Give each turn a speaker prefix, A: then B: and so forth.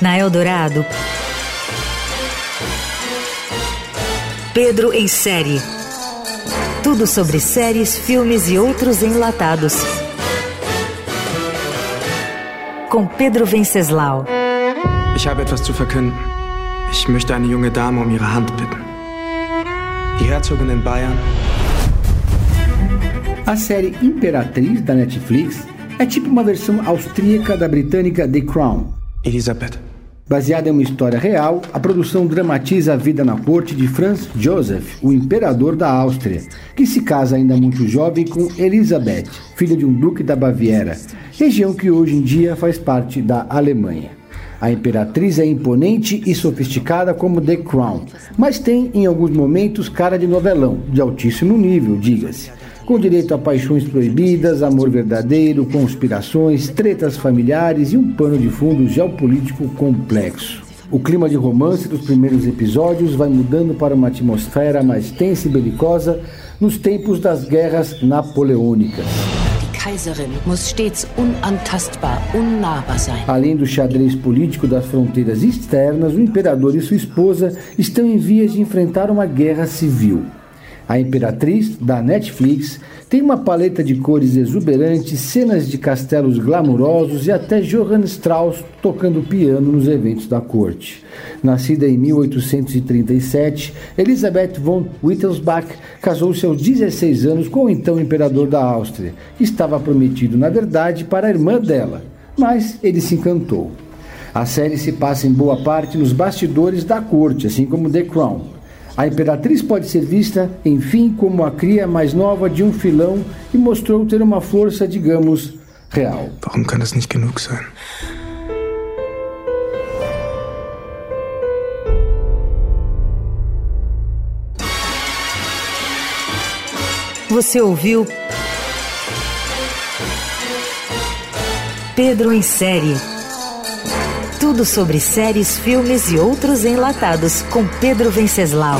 A: Na Eldorado, Pedro em série. Tudo sobre séries, filmes e outros enlatados. Com Pedro Venceslau.
B: Ich habe etwas zu verkünden. Ich möchte eine junge Dame um ihre Hand bitten. Die Herzogin in Bayern.
C: A série Imperatriz da Netflix é tipo uma versão austríaca da britânica The Crown.
B: Elisabeth.
C: Baseada em uma história real, a produção dramatiza a vida na corte de Franz Joseph, o imperador da Áustria, que se casa ainda muito jovem com Elisabeth, filha de um duque da Baviera, região que hoje em dia faz parte da Alemanha. A imperatriz é imponente e sofisticada como The Crown, mas tem em alguns momentos cara de novelão, de altíssimo nível, diga-se com direito a paixões proibidas, amor verdadeiro, conspirações, tretas familiares e um pano de fundo geopolítico complexo. O clima de romance dos primeiros episódios vai mudando para uma atmosfera mais tensa e belicosa nos tempos das guerras napoleônicas. Além do xadrez político das fronteiras externas, o imperador e sua esposa estão em vias de enfrentar uma guerra civil. A Imperatriz, da Netflix, tem uma paleta de cores exuberantes, cenas de castelos glamurosos e até Johann Strauss tocando piano nos eventos da corte. Nascida em 1837, Elisabeth von Wittelsbach casou-se aos 16 anos com o então imperador da Áustria, que estava prometido, na verdade, para a irmã dela, mas ele se encantou. A série se passa em boa parte nos bastidores da corte, assim como The Crown. A imperatriz pode ser vista, enfim, como a cria mais nova de um filão e mostrou ter uma força, digamos, real.
B: Warum kann das nicht genug sein?
A: Você ouviu Pedro em série. Tudo sobre séries, filmes e outros enlatados com Pedro Venceslau.